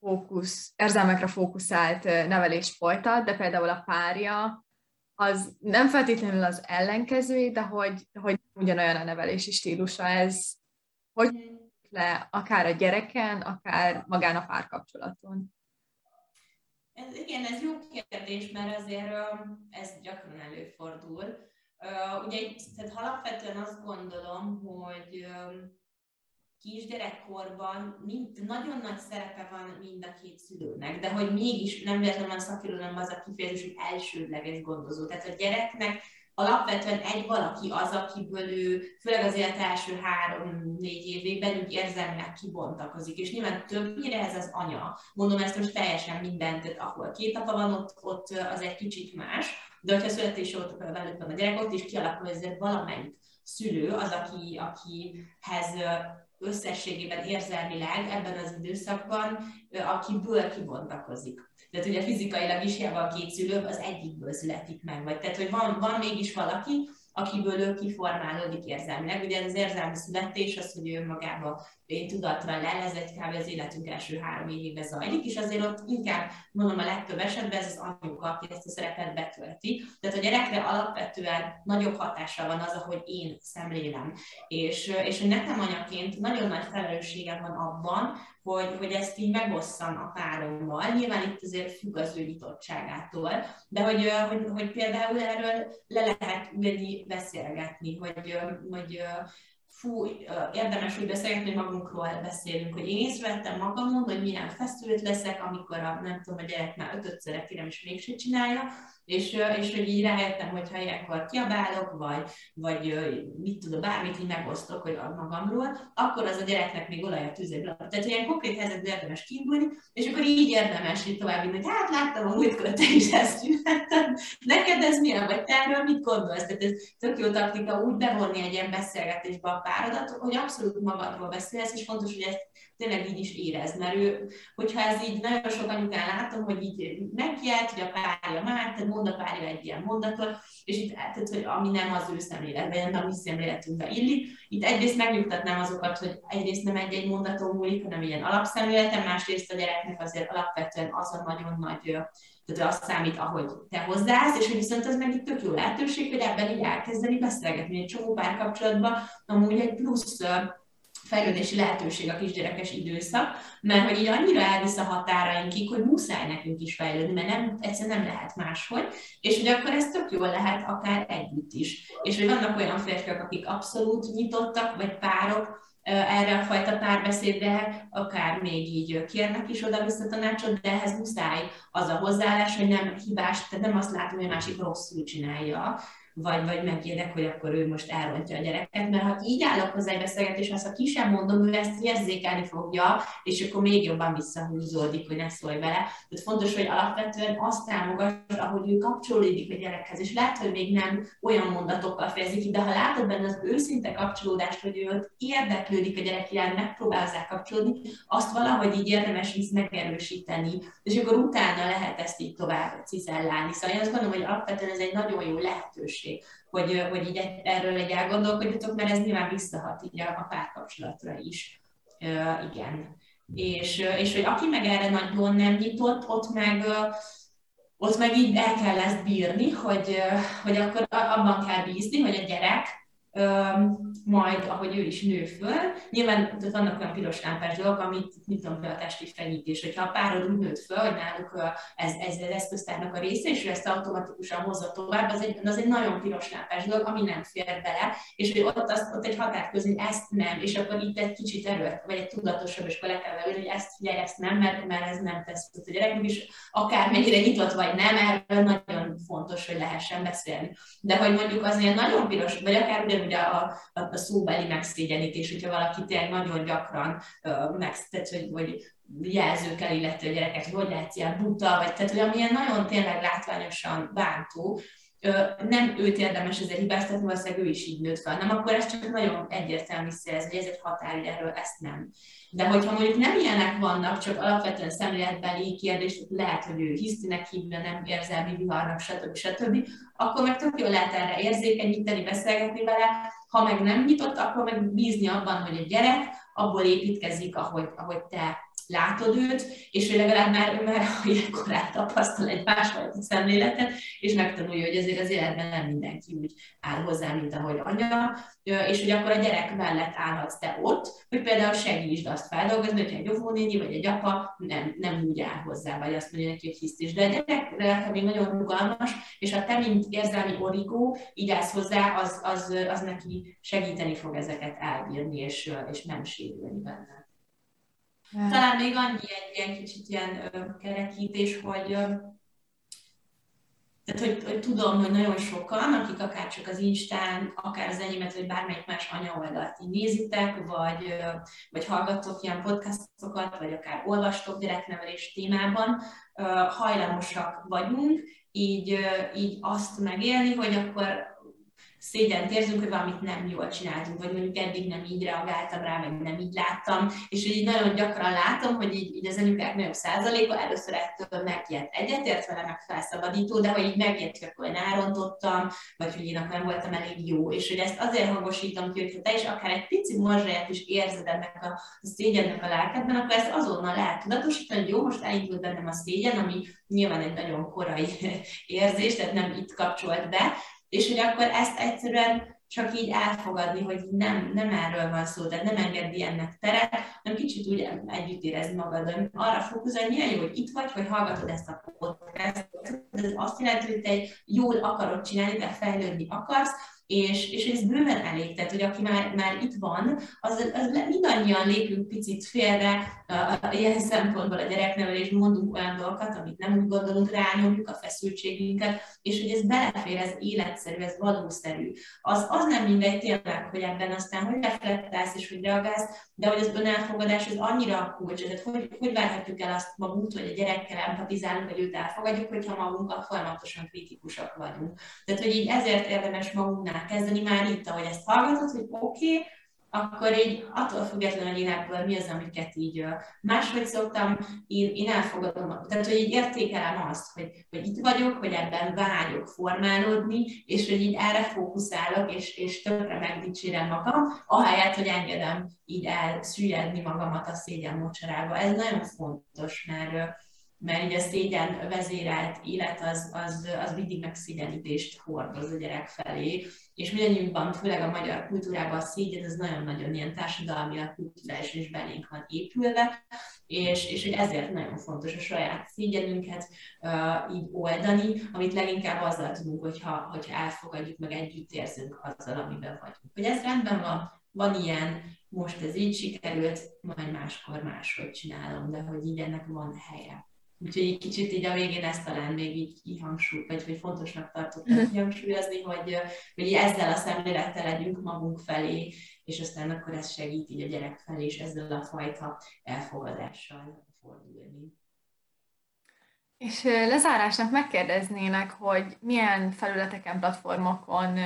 fókusz, érzelmekre fókuszált nevelés folytat, de például a párja az nem feltétlenül az ellenkező, de hogy, hogy ugyanolyan a nevelési stílusa. Ez hogy le akár a gyereken, akár magán a párkapcsolaton? Ez, igen, ez jó kérdés, mert azért ez gyakran előfordul. Ugye tehát alapvetően azt gondolom, hogy kisgyerekkorban mind, nagyon nagy szerepe van mind a két szülőnek, de hogy mégis nem véletlenül van szakirodalom az a kifejezés, hogy elsődleges gondozó. Tehát a gyereknek alapvetően egy valaki az, akiből ő, főleg az élet első három-négy évében úgy érzelmileg kibontakozik, és nyilván többnyire ez az anya. Mondom ezt most teljesen mindent, ahol két apa van, ott, ott az egy kicsit más, de hogyha születés óta velük van a gyerek, ott is kialakul, ezért valamelyik szülő az, aki, akihez összességében érzelmileg ebben az időszakban, akiből kibontakozik. Tehát ugye fizikailag is hiába a két szülő, az egyikből születik meg. Vagy, tehát, hogy van, van mégis valaki, akiből ő kiformálódik érzelmileg. Ugye az érzelmi születés az, hogy ő magában én tudatra lel, ez egy kb. az életünk első három évében zajlik, és azért ott inkább mondom a legtöbb esetben ez az anyuka, aki ezt a szerepet betölti. Tehát a gyerekre alapvetően nagyobb hatással van az, ahogy én szemlélem. És, és hogy nekem anyaként nagyon nagy felelősségem van abban, hogy, hogy ezt így megosszam a párommal. Nyilván itt azért függ az ő nyitottságától, de hogy, hogy, hogy például erről le lehet ülni, beszélgetni, hogy, hogy fú, érdemes úgy beszélgetni, hogy magunkról beszélünk, hogy én észrevettem magamon, hogy milyen feszült leszek, amikor a, nem tudom, a gyerek már ötödször kérem, és mégsem csinálja, és, és hogy így rájöttem, hogy ha ilyenkor kiabálok, vagy, vagy mit tudom, bármit így megosztok hogy magamról, akkor az a gyereknek még olaj a tüzébe. Tehát ilyen konkrét helyzetben érdemes kiindulni, és akkor így érdemes így tovább hogy hát láttam a múltkor, te is ezt csináltad, neked ez milyen, vagy te erről mit gondolsz? Tehát ez tök jó taktika úgy bevonni egy ilyen beszélgetésbe a párodat, hogy abszolút magadról beszélsz, és fontos, hogy ezt tényleg így is érez, mert ő, hogyha ez így nagyon sok anyukán látom, hogy így megjelt, hogy a párja már, tehát mond a párja egy ilyen mondatot, és itt, tehát, hogy ami nem az ő szemléletben, nem a mi szemléletünkbe illik. Itt egyrészt megnyugtatnám azokat, hogy egyrészt nem egy-egy mondaton múlik, hanem ilyen alapszemléletem, másrészt a gyereknek azért alapvetően az a nagyon nagy tehát azt számít, ahogy te hozzász, és hogy viszont az meg egy tök jó lehetőség, hogy ebben így elkezdeni beszélgetni. Egy csomó párkapcsolatban amúgy egy plusz fejlődési lehetőség a kisgyerekes időszak, mert hogy így annyira elvisz a határainkig, hogy muszáj nekünk is fejlődni, mert nem, egyszerűen nem lehet máshogy, és hogy akkor ez tök jól lehet akár együtt is. És hogy vannak olyan férfiak, akik abszolút nyitottak, vagy párok, erre a fajta párbeszédre, akár még így kérnek is oda-vissza tanácsot, de ehhez muszáj az a hozzáállás, hogy nem hibás, tehát nem azt látom, hogy a másik rosszul csinálja, vagy, vagy megijedek, hogy akkor ő most elrontja a gyereket, mert ha így állok hozzá egy beszélgetés, azt ha ki sem mondom, ő ezt érzékelni fogja, és akkor még jobban visszahúzódik, hogy ne szólj vele. Tehát fontos, hogy alapvetően azt támogass, ahogy ő kapcsolódik a gyerekhez, és lehet, hogy még nem olyan mondatokkal fejezik ki, de ha látod benne az őszinte kapcsolódást, hogy ő ott érdeklődik a gyerek iránt, megpróbál hozzá kapcsolódni, azt valahogy így érdemes visz megerősíteni, és akkor utána lehet ezt így tovább cizellálni. Szóval én azt gondolom, hogy alapvetően ez egy nagyon jó lehetőség lehetőség, hogy, hogy így erről egy elgondolkodjatok, mert ez nyilván visszahat így a, a párkapcsolatra is. Uh, igen. És, és hogy aki meg erre nagyon nem nyitott, ott meg ott meg így el kell ezt bírni, hogy, hogy akkor abban kell bízni, hogy a gyerek majd, ahogy ő is nő föl, nyilván tehát vannak olyan piros lámpás dolgok, amit, mit tudom, a testi fenyítés, hogyha a párod úgy nőtt föl, hogy náluk ez, ez az eszköztárnak a része, és ő ezt automatikusan hozza tovább, az egy, az egy nagyon piros lámpás dolog, ami nem fér bele, és hogy ott, az, ott egy határ közé, ezt nem, és akkor itt egy kicsit erőt, vagy egy tudatosabb, és akkor le kell hogy ezt figyelj, ezt nem, mert, mert ez nem tesz a gyereknek is, akármennyire nyitott vagy nem, erről nagyon fontos, hogy lehessen beszélni. De hogy mondjuk az ilyen nagyon piros, vagy akár ugyanúgy ugye a, a, a szóbeli megszégyenítés, hogyha valaki tényleg nagyon gyakran uh, megszített, hogy, hogy jelzőkkel illető gyerekek, hogy hogy látsz ilyen buta, vagy tehát, hogy amilyen nagyon tényleg látványosan bántó, nem őt érdemes ezzel hibáztatni, valószínűleg ő is így nőtt fel, nem, akkor ez csak nagyon egyértelmű szerez, hogy ez egy határ, ezt nem. De hogyha mondjuk nem ilyenek vannak, csak alapvetően szemléletbeli kérdés, lehet, hogy ő hisztinek hívja, nem érzelmi viharnak, stb. stb., akkor meg tök jól lehet erre érzékenyíteni, beszélgetni vele, ha meg nem nyitott, akkor meg bízni abban, hogy a gyerek abból építkezik, ahogy, ahogy te látod őt, és ő legalább már, már ilyenkor tapasztal egy másfajta szemléletet, és megtanulja, hogy azért az életben nem mindenki úgy áll hozzá, mint ahogy anya, és hogy akkor a gyerek mellett állhatsz te ott, hogy például segítsd azt feldolgozni, hogyha egy óvónéni vagy egy apa nem, nem úgy áll hozzá, vagy azt mondja neki, hogy hisztis. De a gyerek még nagyon rugalmas, és ha te, mint érzelmi origó, így állsz hozzá, az, az, az neki segíteni fog ezeket elbírni, és, és nem sérülni benne. Talán még annyi egy ilyen kicsit ilyen kerekítés, hogy tehát, hogy, hogy tudom, hogy nagyon sokan, akik akár csak az Instán, akár az enyémet, vagy bármelyik más anyaoldalt így nézitek, vagy, vagy hallgattok ilyen podcastokat, vagy akár olvastok gyereknevelés témában, hajlamosak vagyunk így, így azt megélni, hogy akkor szégyent érzünk, hogy valamit nem jól csináltunk, vagy mondjuk eddig nem így reagáltam rá, meg nem így láttam, és így nagyon gyakran látom, hogy így, így az anyukák nagyobb százaléka először ettől megijedt. Egyetért vele meg felszabadító, de hogy így megijedt, hogy akkor én elrontottam, vagy hogy én akkor nem voltam elég jó, és hogy ezt azért hangosítom ki, hogy te is akár egy pici morzsáját is érzed ennek a, a szégyennek a lelkedben, akkor ezt azonnal lehet tudatosítani, hogy jó, most elindult bennem a szégyen, ami nyilván egy nagyon korai érzés, tehát nem itt kapcsolt be, és hogy akkor ezt egyszerűen csak így elfogadni, hogy nem, nem erről van szó, tehát nem engedni ennek teret, hanem kicsit úgy együtt érezni magad, arra fókuszálni, milyen jó, hogy itt vagy, hogy hallgatod ezt a podcastot. Ez azt jelenti, hogy te jól akarod csinálni, de fejlődni akarsz, és, és ez bőven elég, tehát hogy aki már, már itt van, az, az mindannyian lépünk picit félre, a, ilyen szempontból a gyereknevelés mondunk olyan dolgokat, amit nem úgy gondolunk, rányomjuk a feszültségünket, és hogy ez belefér, ez életszerű, ez valószerű. Az, az nem mindegy tényleg, hogy ebben aztán hogy reflektálsz és hogy reagálsz, de hogy az önelfogadás az annyira a kulcs, tehát hogy, hogy várhatjuk el azt magunk, hogy a gyerekkel empatizálunk, vagy őt elfogadjuk, hogyha magunkkal folyamatosan kritikusak vagyunk. Tehát, hogy így ezért érdemes magunknál kezdeni már itt, ahogy ezt hallgatod, hogy oké, okay, akkor így attól függetlenül, hogy én ebből mi az, amiket így máshogy szoktam, én, én elfogadom, tehát hogy így értékelem azt, hogy, hogy itt vagyok, hogy ebben vágyok formálódni, és hogy így erre fókuszálok, és, és többre megdicsérem magam, ahelyett, hogy engedem így elsüllyedni magamat a szégyen mocsarába. Ez nagyon fontos, mert mert ugye a szégyen vezérelt élet az, az, az mindig megszégyenítést hordoz a gyerek felé, és mindannyiunkban, főleg a magyar kultúrában a szégyen az nagyon-nagyon ilyen társadalmi, a kulturális és belénk van épülve, és, és hogy ezért nagyon fontos a saját szégyenünket uh, így oldani, amit leginkább azzal tudunk, hogyha, hogyha elfogadjuk, meg együtt érzünk azzal, amiben vagyunk. Hogy ez rendben van, van ilyen, most ez így sikerült, majd máskor máshogy csinálom, de hogy így ennek van helye. Úgyhogy egy kicsit így a végén ezt talán még így kihangsúly, vagy hogy fontosnak tartottam uh-huh. kihangsúlyozni, hogy, hogy ezzel a szemlélettel legyünk magunk felé, és aztán akkor ez segít így a gyerek felé, és ezzel a fajta elfogadással fordulni. És lezárásnak megkérdeznének, hogy milyen felületeken, platformokon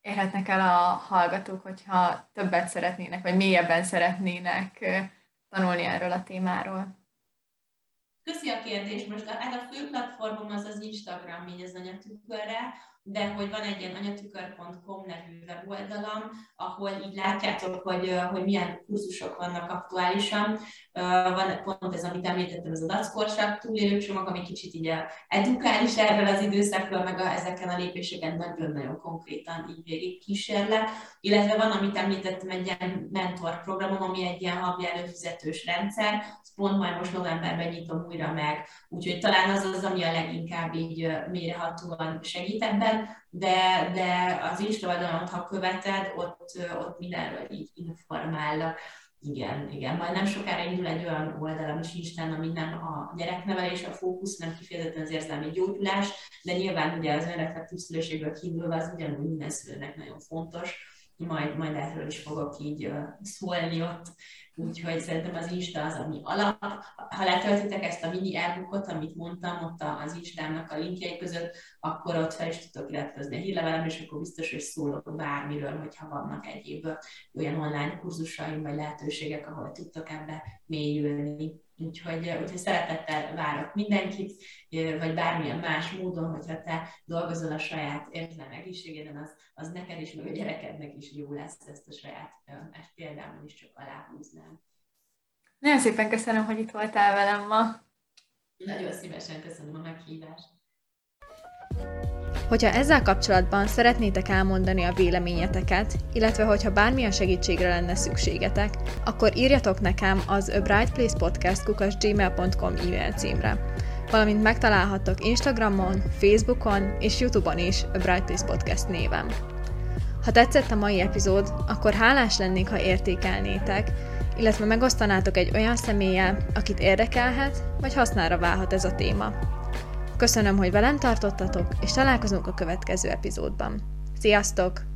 érhetnek el a hallgatók, hogyha többet szeretnének, vagy mélyebben szeretnének tanulni erről a témáról. Köszi a kérdést. Most ez a fő platformom az az Instagram, így az anyatükörre, de hogy van egy ilyen anyatükör.com nevű weboldalam, ahol így látjátok, hogy, hogy milyen kurzusok vannak aktuálisan. Van pont ez, amit említettem, az a dackorsak túlélő csomag, ami kicsit így edukál is erről az időszakról, meg a, ezeken a lépéseken nagyon-nagyon konkrétan így végig kísérle. Illetve van, amit említettem, egy ilyen mentor programom, ami egy ilyen havi előfizetős rendszer, pont majd most novemberben nyitom újra meg, úgyhogy talán az az, ami a leginkább így mérehatóan segít ebben, de, de az Insta oldalon, ha követed, ott, ott mindenről így informál. Igen, igen. Majd nem sokára indul egy olyan oldalam is Instán, ami nem a gyereknevelés a fókusz, nem kifejezetten az érzelmi gyógyulás, de nyilván ugye az önreflektív szülőségből kiindulva az ugyanúgy minden szülőnek nagyon fontos, majd, majd erről is fogok így szólni ott Úgyhogy szerintem az Insta az, ami alap. Ha letöltitek ezt a mini e amit mondtam ott az Instának a linkjei között, akkor ott fel is tudok iratkozni a hírlevelem, és akkor biztos, hogy szólok bármiről, hogyha vannak egyéb olyan online kurzusaim, vagy lehetőségek, ahol tudtok ebbe mélyülni. Úgyhogy, úgyhogy szeretettel várok mindenkit, vagy bármilyen más módon, hogyha te dolgozol a saját érzelem egészségeden, az, az neked is, meg a gyerekednek is jó lesz ezt a saját ezt például is csak aláhúznám. Nagyon szépen köszönöm, hogy itt voltál velem ma. Nagyon szívesen köszönöm a meghívást. Hogyha ezzel kapcsolatban szeretnétek elmondani a véleményeteket, illetve hogyha bármilyen segítségre lenne szükségetek, akkor írjatok nekem az A Bright Place Podcast gmail.com e-mail címre. Valamint megtalálhattok Instagramon, Facebookon és Youtube-on is A Bright Place Podcast néven. Ha tetszett a mai epizód, akkor hálás lennék, ha értékelnétek, illetve megosztanátok egy olyan személlyel, akit érdekelhet, vagy hasznára válhat ez a téma. Köszönöm, hogy velem tartottatok, és találkozunk a következő epizódban. Sziasztok!